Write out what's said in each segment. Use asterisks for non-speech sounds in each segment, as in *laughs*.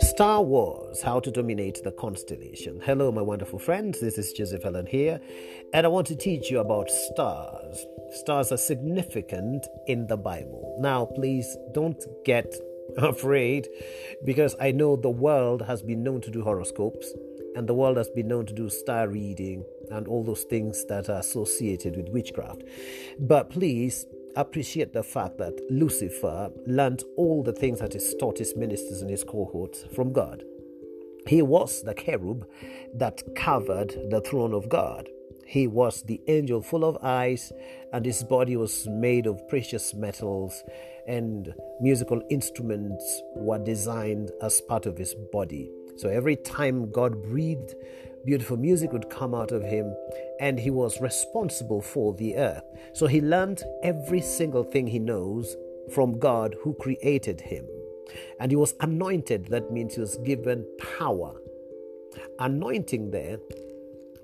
Star Wars How to Dominate the Constellation. Hello, my wonderful friends. This is Joseph Allen here, and I want to teach you about stars. Stars are significant in the Bible. Now, please don't get *laughs* afraid because I know the world has been known to do horoscopes and the world has been known to do star reading and all those things that are associated with witchcraft. But please appreciate the fact that Lucifer learned all the things that he taught his ministers and his cohorts from God. He was the cherub that covered the throne of God. He was the angel full of eyes, and his body was made of precious metals, and musical instruments were designed as part of his body. So every time God breathed beautiful music would come out of him, and he was responsible for the earth. So he learned every single thing he knows from God who created him. And he was anointed, that means he was given power. Anointing there,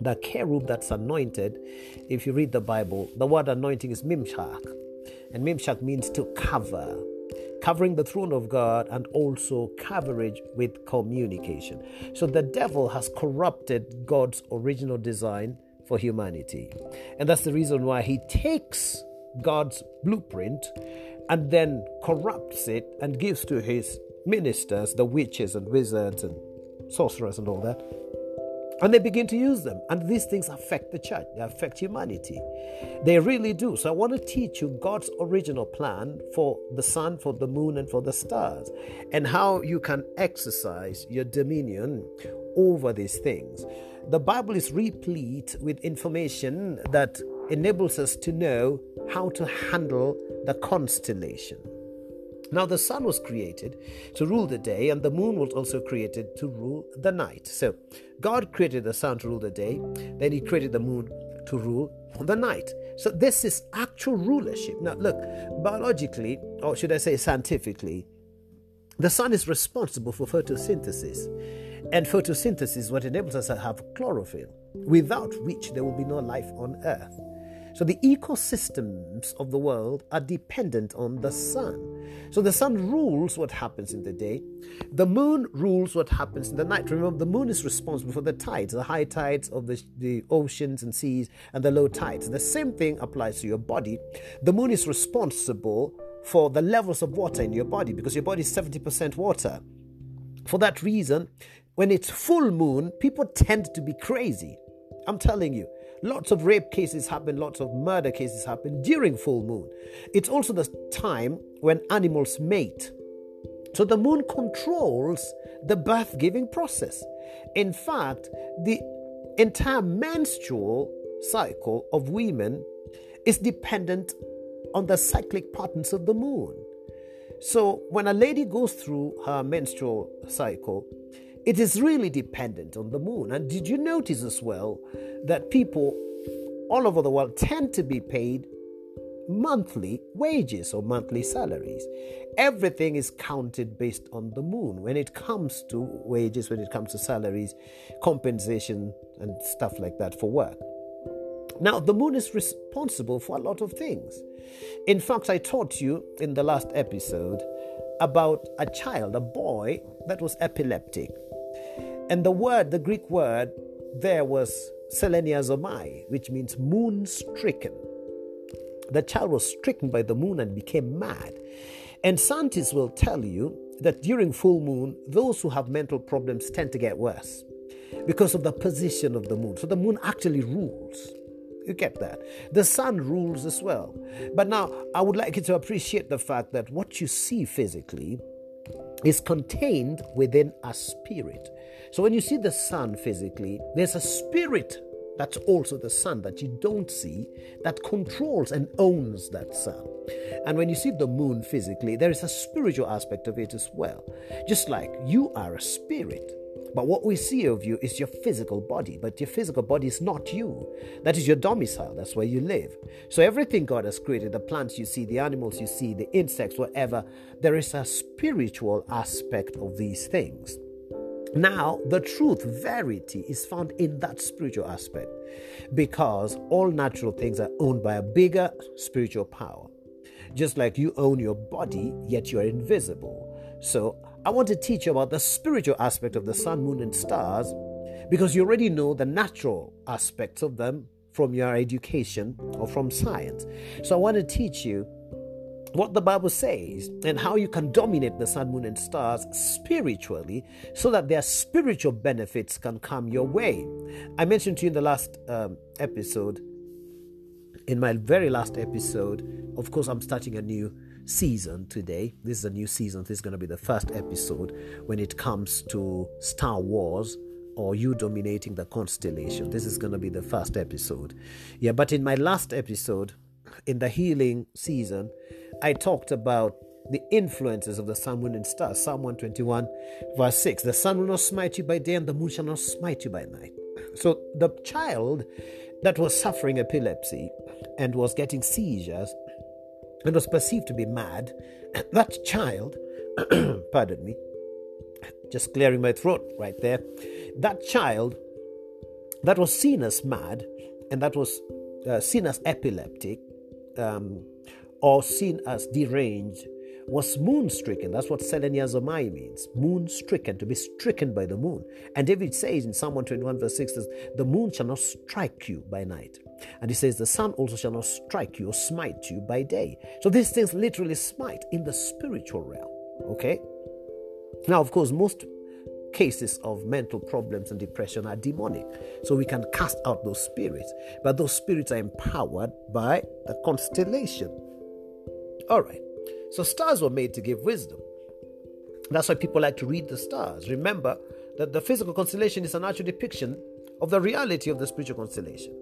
the cherub that's anointed, if you read the Bible, the word anointing is mimshak. And mimshak means to cover covering the throne of God, and also coverage with communication. So the devil has corrupted God's original design for humanity. And that's the reason why he takes God's blueprint and then corrupts it and gives to his ministers, the witches and wizards and sorcerers and all that, and they begin to use them. And these things affect the church, they affect humanity. They really do. So I want to teach you God's original plan for the sun, for the moon, and for the stars, and how you can exercise your dominion over these things. The Bible is replete with information that enables us to know how to handle the constellation. Now, the sun was created to rule the day, and the moon was also created to rule the night. So, God created the sun to rule the day, then He created the moon to rule the night. So, this is actual rulership. Now, look, biologically, or should I say scientifically, the sun is responsible for photosynthesis. And photosynthesis is what enables us to have chlorophyll, without which there will be no life on earth. So the ecosystems of the world are dependent on the sun. So the sun rules what happens in the day. The moon rules what happens in the night. Remember, the moon is responsible for the tides, the high tides of the, the oceans and seas, and the low tides. The same thing applies to your body. The moon is responsible for the levels of water in your body because your body is 70% water. For that reason, when it's full moon, people tend to be crazy. I'm telling you. Lots of rape cases happen, lots of murder cases happen during full moon. It's also the time when animals mate. So the moon controls the birth giving process. In fact, the entire menstrual cycle of women is dependent on the cyclic patterns of the moon. So when a lady goes through her menstrual cycle, it is really dependent on the moon. And did you notice as well that people all over the world tend to be paid monthly wages or monthly salaries? Everything is counted based on the moon when it comes to wages, when it comes to salaries, compensation, and stuff like that for work. Now, the moon is responsible for a lot of things. In fact, I taught you in the last episode about a child, a boy that was epileptic. And the word, the Greek word there was seleniazomai, which means moon stricken. The child was stricken by the moon and became mad. And scientists will tell you that during full moon, those who have mental problems tend to get worse because of the position of the moon. So the moon actually rules. You get that? The sun rules as well. But now, I would like you to appreciate the fact that what you see physically is contained within a spirit. So when you see the sun physically, there's a spirit that's also the sun that you don't see that controls and owns that sun. And when you see the moon physically, there is a spiritual aspect of it as well. Just like you are a spirit. But what we see of you is your physical body, but your physical body is not you. That is your domicile, that's where you live. So everything God has created, the plants you see, the animals you see, the insects, whatever, there is a spiritual aspect of these things. Now, the truth, verity, is found in that spiritual aspect because all natural things are owned by a bigger spiritual power. just like you own your body, yet you are invisible. So, I want to teach you about the spiritual aspect of the sun, moon, and stars because you already know the natural aspects of them from your education or from science. So, I want to teach you what the Bible says and how you can dominate the sun, moon, and stars spiritually so that their spiritual benefits can come your way. I mentioned to you in the last um, episode, in my very last episode, of course, I'm starting a new season today. This is a new season. This is going to be the first episode when it comes to Star Wars or you dominating the constellation. This is going to be the first episode. Yeah, but in my last episode, in the healing season, I talked about the influences of the sun, moon, and stars. Psalm 121, verse 6 The sun will not smite you by day, and the moon shall not smite you by night. So the child that was suffering epilepsy and was getting seizures and was perceived to be mad, *clears throat* that child, *clears throat* pardon me, just clearing my throat right there, that child that was seen as mad and that was uh, seen as epileptic um, or seen as deranged was moon stricken. That's what seleniazomai means. Moon stricken, to be stricken by the moon. And David says in Psalm 121, verse 6, says, The moon shall not strike you by night. And he says, The sun also shall not strike you or smite you by day. So these things literally smite in the spiritual realm. Okay? Now, of course, most cases of mental problems and depression are demonic. So we can cast out those spirits. But those spirits are empowered by the constellation. All right. So stars were made to give wisdom. That's why people like to read the stars. Remember that the physical constellation is an actual depiction of the reality of the spiritual constellation.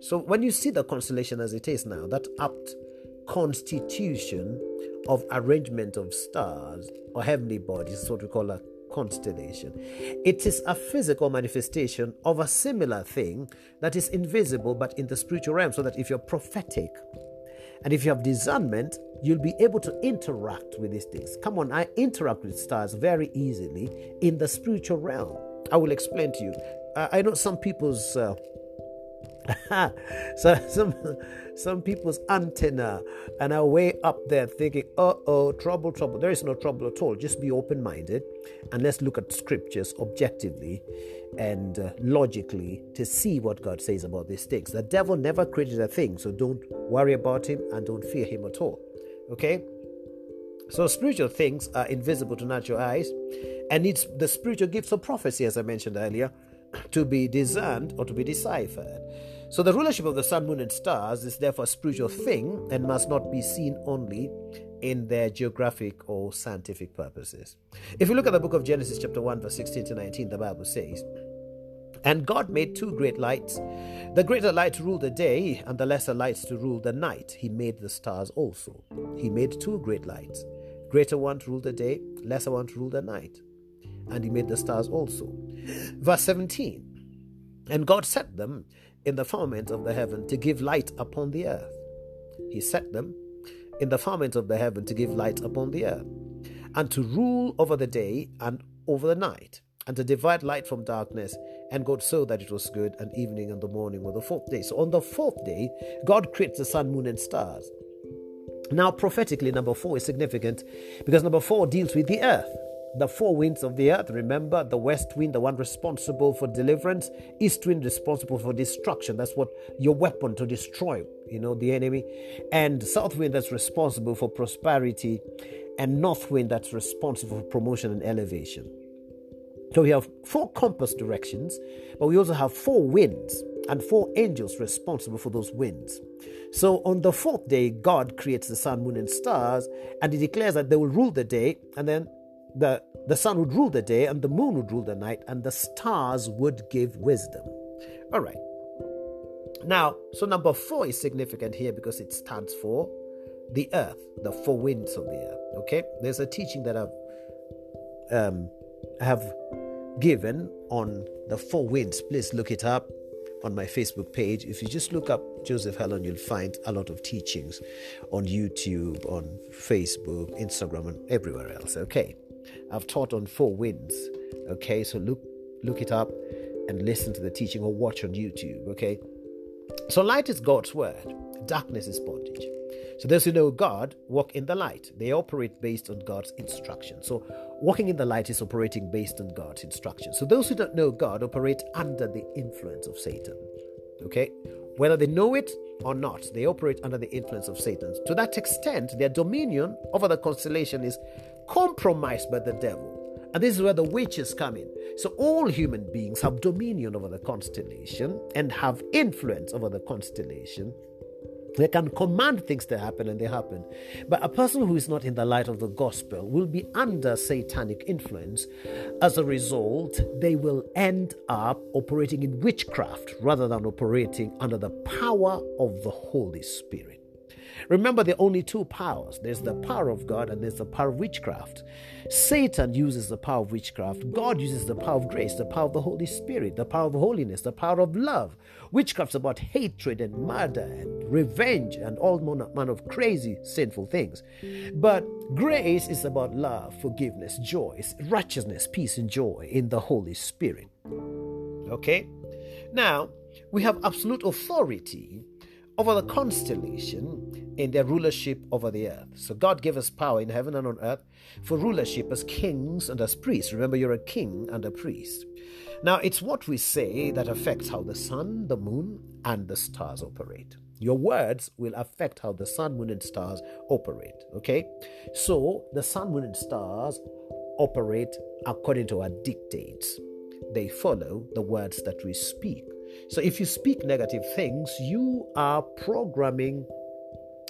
So when you see the constellation as it is now, that apt constitution of arrangement of stars or heavenly bodies is what we call a constellation. It is a physical manifestation of a similar thing that is invisible but in the spiritual realm. So that if you're prophetic and if you have discernment, you'll be able to interact with these things. Come on, I interact with stars very easily in the spiritual realm. I will explain to you. I know some people's. Uh, *laughs* so some some people's antenna and are way up there thinking, uh oh, trouble, trouble. There is no trouble at all. Just be open minded and let's look at scriptures objectively and uh, logically to see what God says about these things. The devil never created a thing, so don't worry about him and don't fear him at all. Okay? So spiritual things are invisible to natural eyes and it's the spiritual gifts of prophecy, as I mentioned earlier, to be discerned or to be deciphered. So the rulership of the sun, moon, and stars is therefore a spiritual thing and must not be seen only in their geographic or scientific purposes. If you look at the book of Genesis, chapter 1, verse 16 to 19, the Bible says, and God made two great lights, the greater light to rule the day, and the lesser lights to rule the night. He made the stars also. He made two great lights, greater one to rule the day, lesser one to rule the night. And he made the stars also. Verse 17 And God set them in the firmament of the heaven to give light upon the earth. He set them in the firmament of the heaven to give light upon the earth, and to rule over the day and over the night, and to divide light from darkness. And God saw that it was good, and evening and the morning were the fourth day. So on the fourth day, God creates the sun, moon, and stars. Now, prophetically, number four is significant because number four deals with the earth the four winds of the earth. Remember, the west wind, the one responsible for deliverance, east wind responsible for destruction. That's what your weapon to destroy, you know, the enemy. And south wind that's responsible for prosperity, and north wind that's responsible for promotion and elevation. So we have four compass directions, but we also have four winds and four angels responsible for those winds. So on the fourth day, God creates the sun, moon, and stars, and He declares that they will rule the day, and then the, the sun would rule the day and the moon would rule the night and the stars would give wisdom. All right. Now, so number four is significant here because it stands for the earth, the four winds of the earth. Okay, there's a teaching that I've um, have given on the four winds. Please look it up on my Facebook page. If you just look up Joseph Allen, you'll find a lot of teachings on YouTube, on Facebook, Instagram, and everywhere else. Okay. I've taught on four winds. Okay, so look look it up and listen to the teaching or watch on YouTube. Okay. So light is God's word, darkness is bondage. So those who know God walk in the light. They operate based on God's instruction. So walking in the light is operating based on God's instruction. So those who don't know God operate under the influence of Satan. Okay? Whether they know it or not, they operate under the influence of Satan. To that extent, their dominion over the constellation is compromised by the devil. And this is where the witches come in. So all human beings have dominion over the constellation and have influence over the constellation. They can command things to happen and they happen. But a person who is not in the light of the gospel will be under satanic influence. As a result, they will end up operating in witchcraft rather than operating under the power of the Holy Spirit. Remember, there are only two powers there's the power of God and there's the power of witchcraft. Satan uses the power of witchcraft, God uses the power of grace, the power of the Holy Spirit, the power of holiness, the power of love. Witchcraft's about hatred and murder and revenge and all manner of crazy, sinful things. But grace is about love, forgiveness, joy, righteousness, peace, and joy in the Holy Spirit. Okay? Now, we have absolute authority over the constellation in their rulership over the earth. So God gave us power in heaven and on earth for rulership as kings and as priests. Remember, you're a king and a priest. Now, it's what we say that affects how the sun, the moon, and the stars operate. Your words will affect how the sun, moon, and stars operate. Okay? So, the sun, moon, and stars operate according to our dictates. They follow the words that we speak. So if you speak negative things, you are programming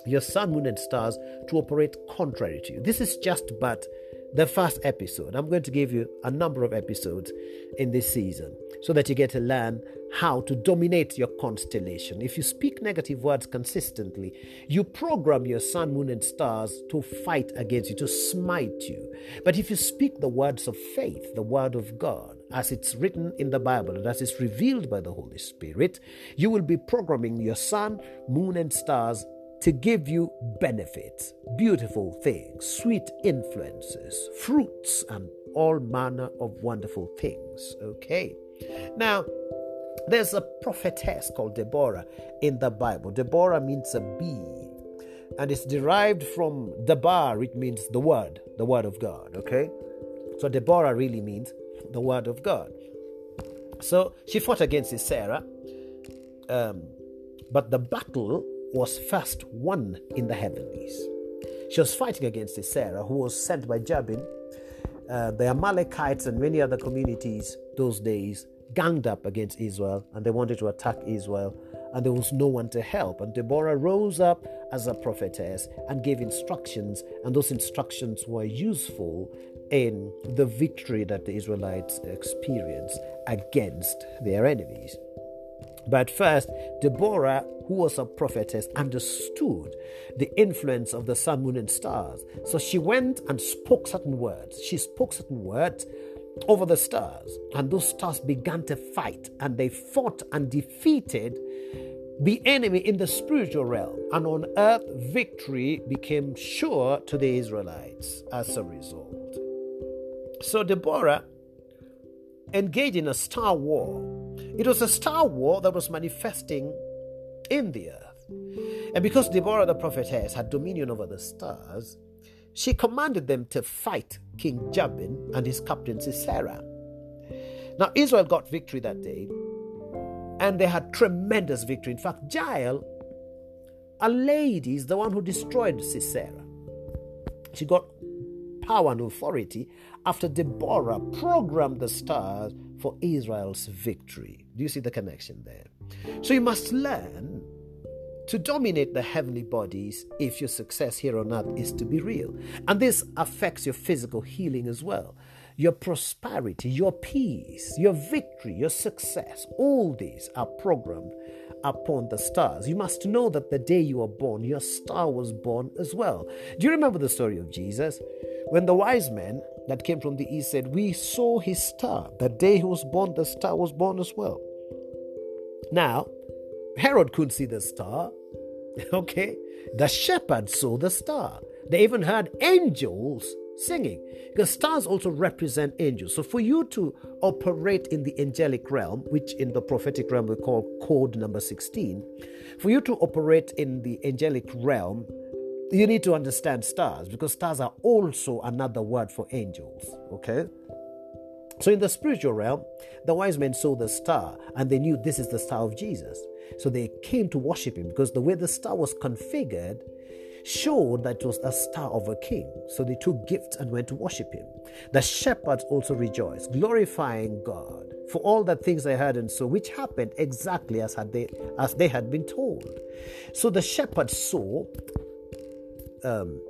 your sun, moon, and stars to operate contrary to you. This is just but the first episode. I'm going to give you a number of episodes in this season so that you get to learn how to dominate your constellation. If you speak negative words consistently, you program your sun, moon, and stars to fight against you, to smite you. But if you speak the words of faith, the word of God, as it's written in the Bible and as it's revealed by the Holy Spirit, you will be programming your sun, moon, and stars to give you benefits, beautiful things, sweet influences, fruits, and all manner of wonderful things. Okay. Now, there's a prophetess called Deborah in the Bible. Deborah means a bee, and it's derived from Debar, which means the word, the word of God. Okay. So Deborah really means the word of God. So she fought against Sisera, um, but the battle was first won in the heavenlies. She was fighting against Sisera, who was sent by Jabin. Uh, the Amalekites and many other communities those days ganged up against Israel and they wanted to attack Israel, and there was no one to help. And Deborah rose up as a prophetess and gave instructions, and those instructions were useful in the victory that the Israelites experienced against their enemies. But first, Deborah, who was a prophetess, understood the influence of the sun, moon, and stars. So she went and spoke certain words. She spoke certain words over the stars, and those stars began to fight, and they fought and defeated the enemy in the spiritual realm. And on earth, victory became sure to the Israelites as a result. So Deborah engaged in a star war. It was a star war that was manifesting in the earth. And because Deborah the prophetess had dominion over the stars, she commanded them to fight King Jabin and his captain Sisera. Now, Israel got victory that day, and they had tremendous victory. In fact, Jael, a lady, is the one who destroyed Sisera. She got power and authority after Deborah programmed the stars for Israel's victory. Do you see the connection there? So you must learn to dominate the heavenly bodies if your success here on earth is to be real. And this affects your physical healing as well. Your prosperity, your peace, your victory, your success, all these are programmed upon the stars. You must know that the day you were born, your star was born as well. Do you remember the story of Jesus? When the wise men that came from the east said, We saw his star. The day he was born, the star was born as well. Now, Herod couldn't see the star. *laughs* Okay? The shepherds saw the star. They even heard angels singing because stars also represent angels. So, for you to operate in the angelic realm, which in the prophetic realm we call code number 16, for you to operate in the angelic realm, you need to understand stars because stars are also another word for angels. Okay? So, in the spiritual realm, the wise men saw the star and they knew this is the star of Jesus. So, they came to worship him because the way the star was configured showed that it was a star of a king. So, they took gifts and went to worship him. The shepherds also rejoiced, glorifying God for all the things they heard and saw, which happened exactly as, had they, as they had been told. So, the shepherds saw. Um,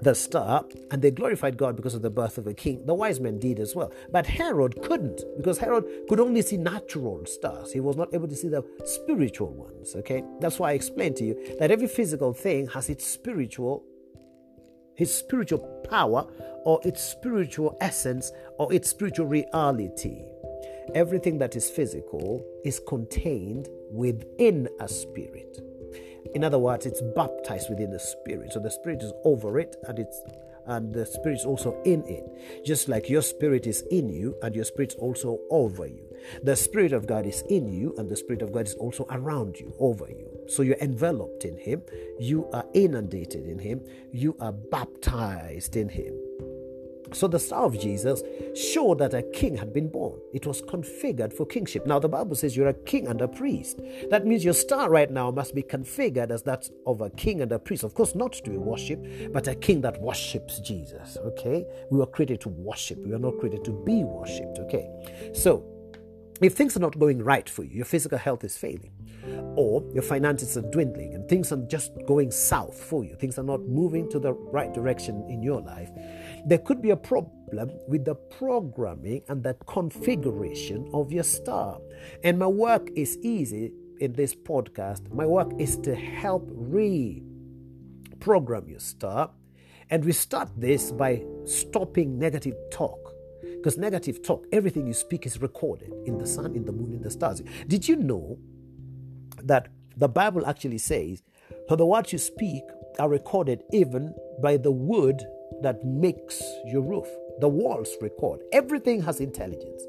the star and they glorified God because of the birth of a king. The wise men did as well. But Herod couldn't because Herod could only see natural stars. He was not able to see the spiritual ones. Okay? That's why I explained to you that every physical thing has its spiritual his spiritual power or its spiritual essence or its spiritual reality. Everything that is physical is contained within a spirit. In other words, it's baptized within the Spirit. So the Spirit is over it and it's and the spirit is also in it. Just like your spirit is in you and your spirit is also over you. The spirit of god is in you and the spirit of god is also around you over you. So you're enveloped in him. You are inundated in him. You are baptized in him so the star of Jesus showed that a king had been born. It was configured for kingship. Now the Bible says you're a king and a priest. That means your star right now must be configured as that of a king and a priest. Of course, not to be worshipped, but a king that worships Jesus. Okay? We were created to worship. We were not created to be worshipped. Okay? So if things are not going right for you, your physical health is failing, or your finances are dwindling and things are just going south for you, things are not moving to the right direction in your life, there could be a problem with the programming and the configuration of your star. And my work is easy in this podcast. My work is to help reprogram your star. And we start this by stopping negative talk. Because negative talk, everything you speak is recorded in the sun, in the moon, in the stars. Did you know that the Bible actually says that the words you speak are recorded even by the wood that makes your roof. The walls record. Everything has intelligence.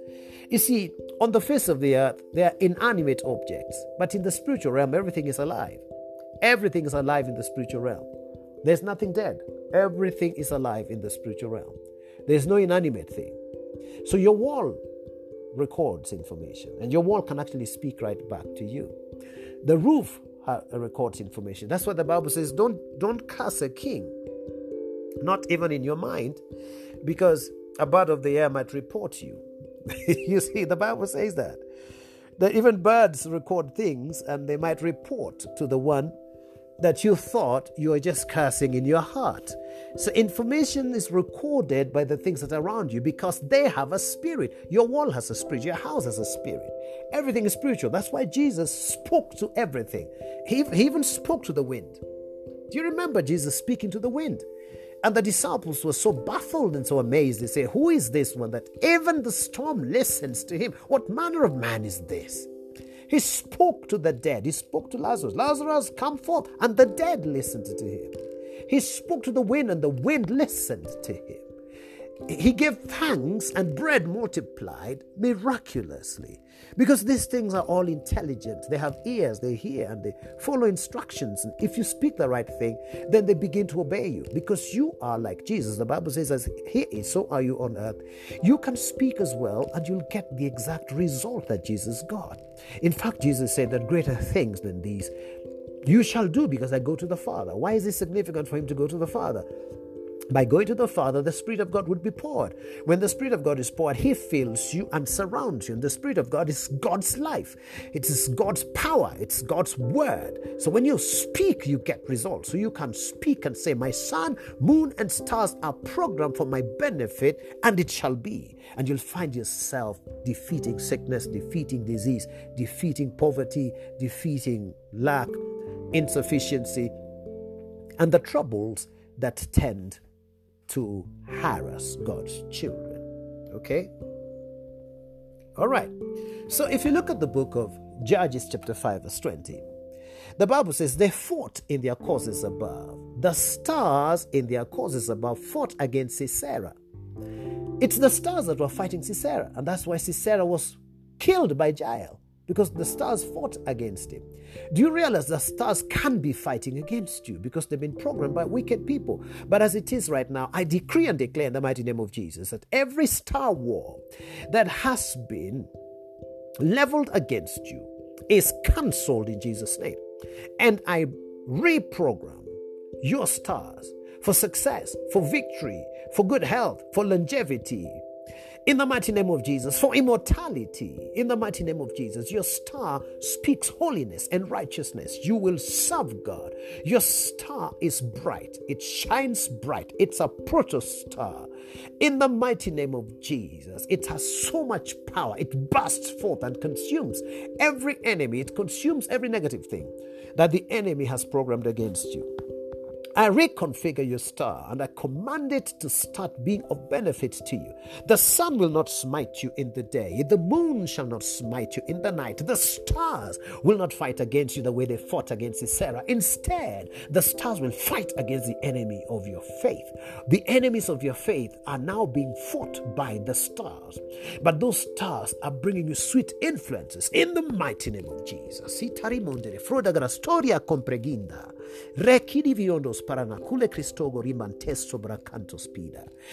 You see, on the face of the earth, they are inanimate objects, but in the spiritual realm, everything is alive. Everything is alive in the spiritual realm. There's nothing dead. Everything is alive in the spiritual realm. There's no inanimate thing. So your wall records information, and your wall can actually speak right back to you. The roof records information. That's what the Bible says. Don't don't curse a king not even in your mind, because a bird of the air might report you. *laughs* you see, the Bible says that. That even birds record things and they might report to the one that you thought you were just cursing in your heart. So, information is recorded by the things that are around you because they have a spirit. Your wall has a spirit, your house has a spirit. Everything is spiritual. That's why Jesus spoke to everything. He, he even spoke to the wind. Do you remember Jesus speaking to the wind? And the disciples were so baffled and so amazed. They say, Who is this one that even the storm listens to him? What manner of man is this? He spoke to the dead. He spoke to Lazarus. Lazarus, come forth. And the dead listened to him. He spoke to the wind, and the wind listened to him. He gave thanks, and bread multiplied miraculously. Because these things are all intelligent. They have ears, they hear, and they follow instructions. And if you speak the right thing, then they begin to obey you. Because you are like Jesus. The Bible says, as He is, so are you on earth. You can speak as well, and you'll get the exact result that Jesus got. In fact, Jesus said that greater things than these you shall do because I go to the Father. Why is it significant for him to go to the Father? By going to the Father, the Spirit of God would be poured. When the Spirit of God is poured, He fills you and surrounds you. And the Spirit of God is God's life, it is God's power, it's God's word. So when you speak, you get results. So you can speak and say, My sun, moon, and stars are programmed for my benefit, and it shall be. And you'll find yourself defeating sickness, defeating disease, defeating poverty, defeating lack, insufficiency, and the troubles that tend to harass God's children. Okay? All right. So if you look at the book of Judges, chapter 5, verse 20, the Bible says they fought in their causes above. The stars in their causes above fought against Sisera. It's the stars that were fighting Sisera, and that's why Sisera was killed by Jael because the stars fought against him. Do you realize that stars can be fighting against you because they've been programmed by wicked people? But as it is right now, I decree and declare in the mighty name of Jesus that every star war that has been leveled against you is cancelled in Jesus' name. And I reprogram your stars for success, for victory, for good health, for longevity, in the mighty name of Jesus, for immortality, in the mighty name of Jesus, your star speaks holiness and righteousness. You will serve God. Your star is bright, it shines bright. It's a protostar. In the mighty name of Jesus, it has so much power. It bursts forth and consumes every enemy, it consumes every negative thing that the enemy has programmed against you. I reconfigure your star and I command it to start being of benefit to you. The sun will not smite you in the day, the moon shall not smite you in the night. The stars will not fight against you the way they fought against Sisera. Instead, the stars will fight against the enemy of your faith. The enemies of your faith are now being fought by the stars, but those stars are bringing you sweet influences in the mighty name of Jesus. storia compreginda.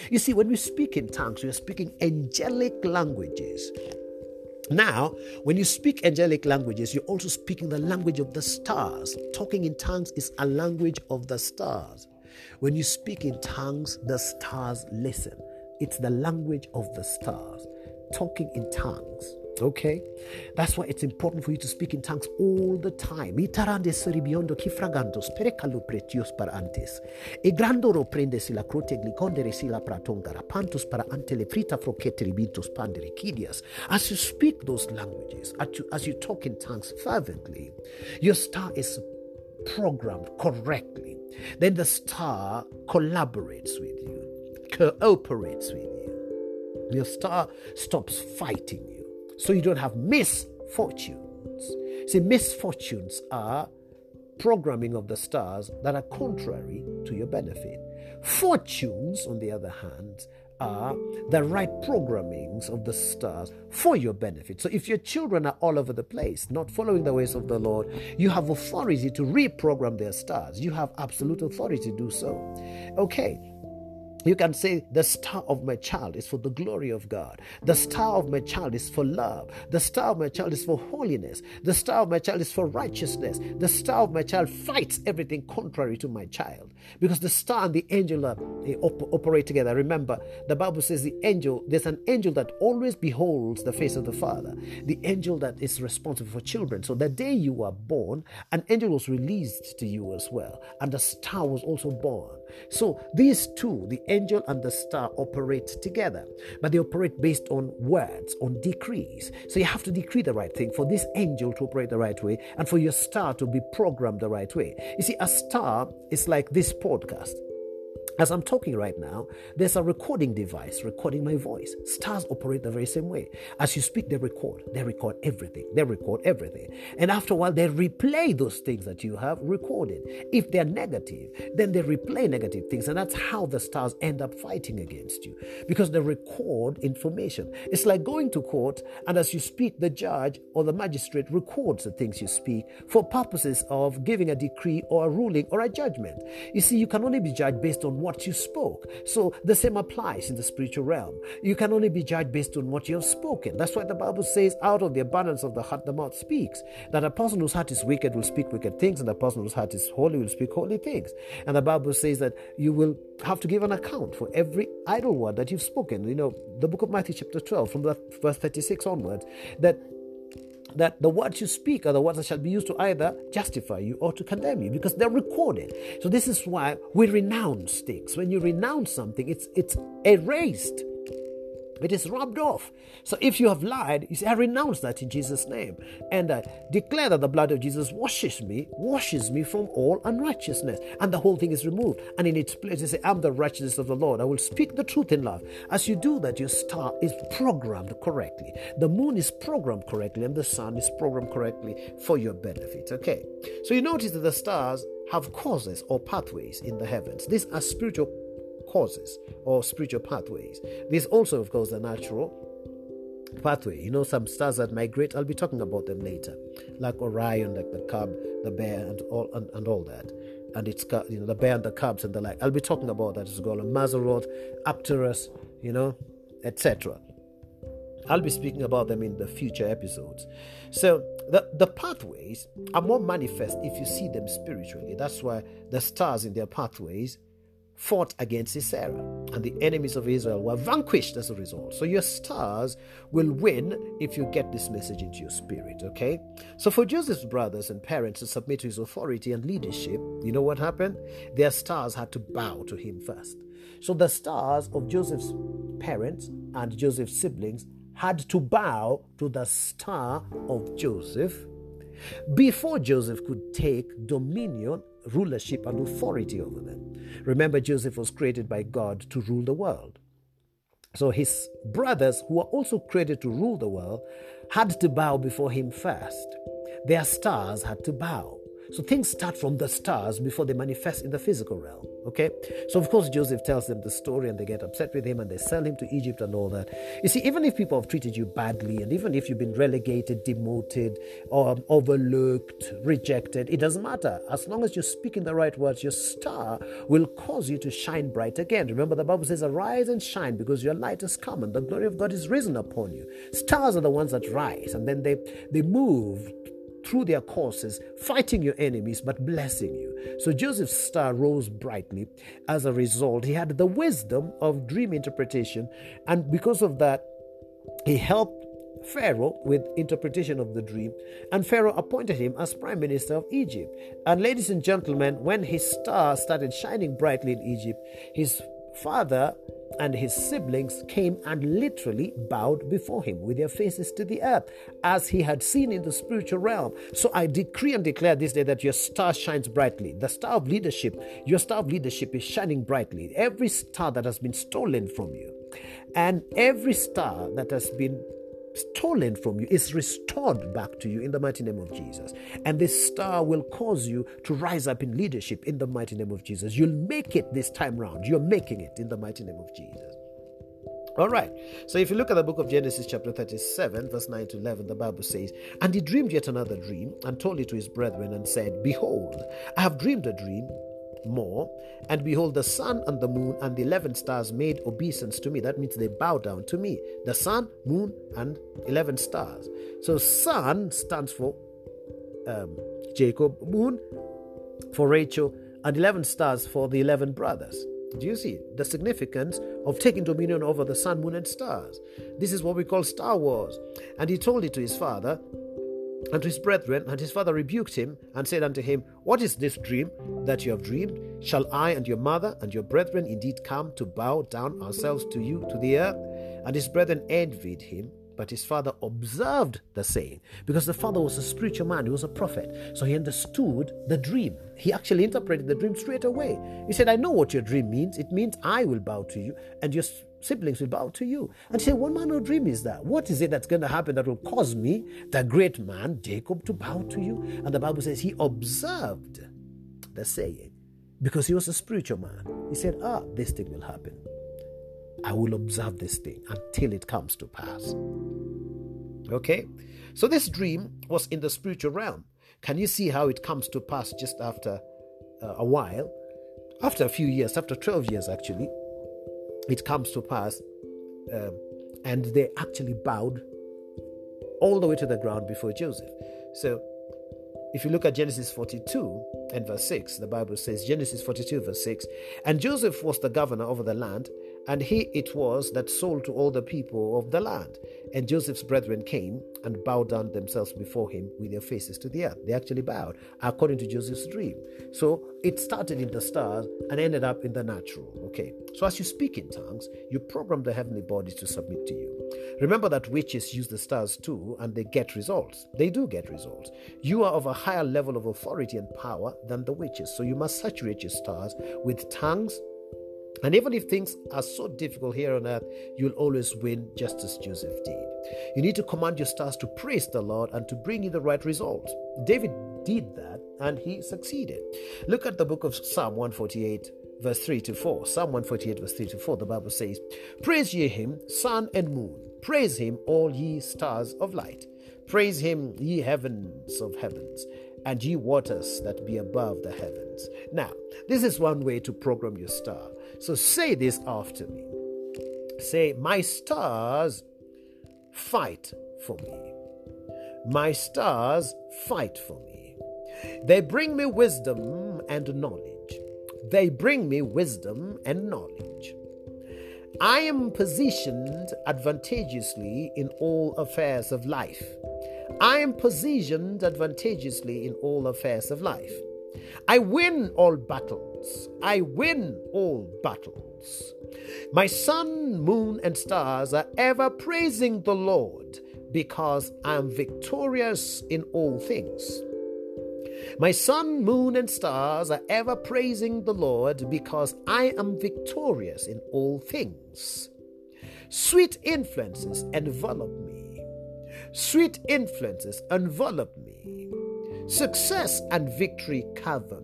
You see, when we speak in tongues, we are speaking angelic languages. Now, when you speak angelic languages, you're also speaking the language of the stars. Talking in tongues is a language of the stars. When you speak in tongues, the stars listen. It's the language of the stars. Talking in tongues Okay? That's why it's important for you to speak in tongues all the time. Itarandes ribiondo kifragandos perekalu pretios para antes. E grandoro prendesi la crote glicondere si la pratongara pantos para ante le frita frocete ribitos pandere kidias. As you speak those languages, as you, as you talk in tongues fervently, your star is programmed correctly. Then the star collaborates with you, cooperates with you. Your star stops fighting so you don't have misfortunes. See, misfortunes are programming of the stars that are contrary to your benefit. Fortunes, on the other hand, are the right programmings of the stars for your benefit. So if your children are all over the place, not following the ways of the Lord, you have authority to reprogram their stars. You have absolute authority to do so. Okay, you can say, The star of my child is for the glory of God. The star of my child is for love. The star of my child is for holiness. The star of my child is for righteousness. The star of my child fights everything contrary to my child. Because the star and the angel are, op- operate together. Remember, the Bible says the angel, there's an angel that always beholds the face of the Father, the angel that is responsible for children. So the day you were born, an angel was released to you as well. And the star was also born. So these two, the angel and the star, operate together, but they operate based on words, on decrees. So you have to decree the right thing for this angel to operate the right way and for your star to be programmed the right way. You see, a star is like this podcast. As I'm talking right now, there's a recording device recording my voice. Stars operate the very same way. As you speak, they record. They record everything. They record everything. And after a while, they replay those things that you have recorded. If they're negative, then they replay negative things. And that's how the stars end up fighting against you because they record information. It's like going to court, and as you speak, the judge or the magistrate records the things you speak for purposes of giving a decree or a ruling or a judgment. You see, you can only be judged based on what you spoke. So the same applies in the spiritual realm. You can only be judged based on what you have spoken. That's why the Bible says, out of the abundance of the heart, the mouth speaks. That a person whose heart is wicked will speak wicked things, and a person whose heart is holy will speak holy things. And the Bible says that you will have to give an account for every idle word that you've spoken. You know, the book of Matthew, chapter 12, from the verse 36 onwards, that that the words you speak are the words that shall be used to either justify you or to condemn you because they're recorded. So this is why we renounce things. When you renounce something, it's it's erased. It is rubbed off. So if you have lied, you say, I renounce that in Jesus' name. And I declare that the blood of Jesus washes me, washes me from all unrighteousness. And the whole thing is removed. And in its place, you say, I'm the righteousness of the Lord. I will speak the truth in love. As you do that, your star is programmed correctly. The moon is programmed correctly, and the sun is programmed correctly for your benefit. Okay. So you notice that the stars have causes or pathways in the heavens. These are spiritual causes or spiritual pathways. These also, of course, the natural pathway. You know, some stars that migrate. I'll be talking about them later, like Orion, like the cub, the bear, and all and, and all that. And it's you know the bear and the cubs and the like. I'll be talking about that as well. Mazzaroth, Arcturus, you know, etc. I'll be speaking about them in the future episodes. So the, the pathways are more manifest if you see them spiritually. That's why the stars in their pathways fought against Sisera, and the enemies of Israel were vanquished as a result. So your stars will win if you get this message into your spirit, okay? So for Joseph's brothers and parents to submit to his authority and leadership, you know what happened? Their stars had to bow to him first. So the stars of Joseph's parents and Joseph's siblings had to bow to the star of Joseph before Joseph could take dominion, rulership, and authority over them. Remember, Joseph was created by God to rule the world. So his brothers, who were also created to rule the world, had to bow before him first. Their stars had to bow. So things start from the stars before they manifest in the physical realm. Okay? So, of course, Joseph tells them the story and they get upset with him and they sell him to Egypt and all that. You see, even if people have treated you badly and even if you've been relegated, demoted, or overlooked, rejected, it doesn't matter. As long as you're speaking the right words, your star will cause you to shine bright again. Remember, the Bible says, Arise and shine because your light has come and the glory of God is risen upon you. Stars are the ones that rise and then they, they move through their courses, fighting your enemies but blessing you. So Joseph's star rose brightly. As a result, he had the wisdom of dream interpretation, and because of that, he helped Pharaoh with interpretation of the dream, and Pharaoh appointed him as prime minister of Egypt. And ladies and gentlemen, when his star started shining brightly in Egypt, his father and his siblings came and literally bowed before him with their faces to the earth, as he had seen in the spiritual realm. So I decree and declare this day that your star shines brightly. The star of leadership, your star of leadership is shining brightly. Every star that has been stolen from you, and every star that has been stolen from you is restored back to you in the mighty name of Jesus. And this star will cause you to rise up in leadership in the mighty name of Jesus. You'll make it this time round. You're making it in the mighty name of Jesus. All right. So if you look at the book of Genesis, chapter 37, verse 9 to 11, the Bible says, And he dreamed yet another dream and told it to his brethren and said, Behold, I have dreamed a dream more. And behold, the sun and the moon and the eleven stars made obeisance to me. That means they bow down to me. The sun, moon, and eleven stars. So, sun stands for um, Jacob, moon for Rachel, and 11 stars for the 11 brothers. Do you see the significance of taking dominion over the sun, moon, and stars? This is what we call Star Wars. And he told it to his father, and to his brethren, and his father rebuked him and said unto him, What is this dream that you have dreamed? Shall I and your mother and your brethren indeed come to bow down ourselves to you to the earth? And his brethren envied him, but his father observed the saying, because the father was a spiritual man, he was a prophet. So he understood the dream. He actually interpreted the dream straight away. He said, I know what your dream means. It means I will bow to you, and your siblings will bow to you. And say, What manner of dream is that? What is it that's going to happen that will cause me, the great man, Jacob, to bow to you? And the Bible says he observed the saying because he was a spiritual man. He said, Ah, this thing will happen. I will observe this thing until it comes to pass. Okay? So this dream was in the spiritual realm. Can you see how it comes to pass just after uh, a while? After a few years, after 12 years actually, it comes to pass, um, and they actually bowed all the way to the ground before Joseph. So, if you look at Genesis 42 and verse 6, the Bible says, Genesis 42, verse 6, and Joseph was the governor over the land, and he it was that sold to all the people of the land. And Joseph's brethren came and bowed down themselves before him with their faces to the earth. They actually bowed, according to Joseph's dream. So it started in the stars and ended up in the natural. Okay. So as you speak in tongues, you program the heavenly bodies to submit to you. Remember that witches use the stars too, and they get results. They do get results. You are of a higher level of authority and power than the witches. So you must saturate your stars with tongues and even if things are so difficult here on earth, you'll always win just as Joseph did. You need to command your stars to praise the Lord and to bring you the right results. David did that and he succeeded. Look at the book of Psalm 148 verse 3 to 4. Psalm 148, verse 3 to 4, the Bible says, Praise ye him, sun and moon, Praise him, all ye stars of light. Praise him, ye heavens of heavens, and ye waters that be above the heavens. Now, this is one way to program your star. So say this after me. Say, My stars fight for me. My stars fight for me. They bring me wisdom and knowledge. They bring me wisdom and knowledge. I am positioned advantageously in all affairs of life. I am positioned advantageously in all affairs of life. I win all battles. I win all battles. My sun, moon, and stars are ever praising the Lord because I am victorious in all things. My sun, moon, and stars are ever praising the Lord because I am victorious in all things. Sweet influences envelop me. Sweet influences envelop me. Success and victory cover.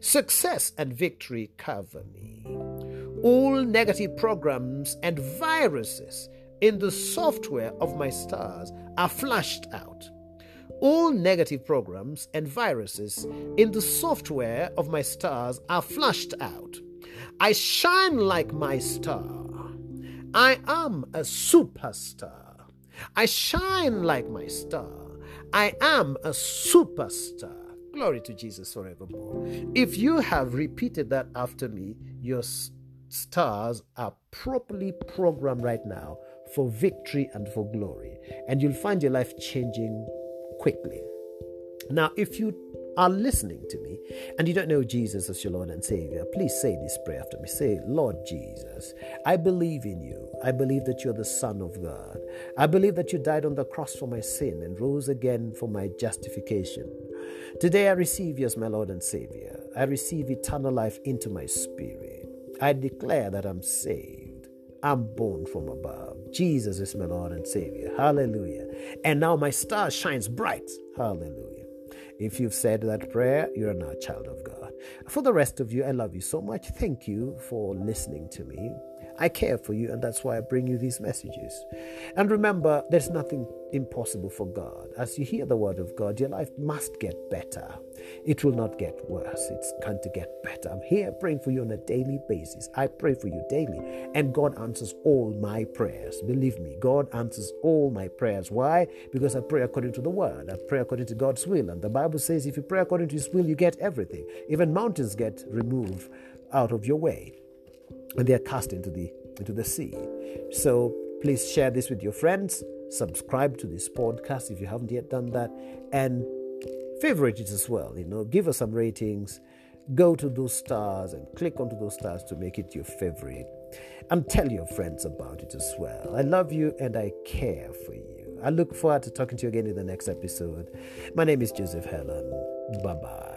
Success and victory cover me. All negative programs and viruses in the software of my stars are flushed out. All negative programs and viruses in the software of my stars are flushed out. I shine like my star. I am a superstar. I shine like my star. I am a superstar. Glory to Jesus forevermore. If you have repeated that after me, your stars are properly programmed right now for victory and for glory. And you'll find your life changing quickly. Now, if you are listening to me and you don't know Jesus as your Lord and Savior, please say this prayer after me. Say, Lord Jesus, I believe in you. I believe that you're the Son of God. I believe that you died on the cross for my sin and rose again for my justification. Today I receive you as my Lord and Savior. I receive eternal life into my spirit. I declare that I'm saved. I'm born from above. Jesus is my Lord and Savior. Hallelujah. And now my star shines bright. Hallelujah. If you've said that prayer, you're now a child of God. For the rest of you, I love you so much. Thank you for listening to me. I care for you, and that's why I bring you these messages. And remember, there's nothing impossible for God. As you hear the word of God, your life must get better. It will not get worse. It's going to get better. I'm here praying for you on a daily basis. I pray for you daily, and God answers all my prayers. Believe me, God answers all my prayers. Why? Because I pray according to the word. I pray according to God's will. And the Bible says if you pray according to his will, you get everything. Even mountains get removed out of your way and they are cast into the into the sea. So please share this with your friends. Subscribe to this podcast if you haven't yet done that, and favorite it as well. You know, give us some ratings. Go to those stars and click onto those stars to make it your favorite, and tell your friends about it as well. I love you and I care for you. I look forward to talking to you again in the next episode. My name is Joseph Allen. Bye bye.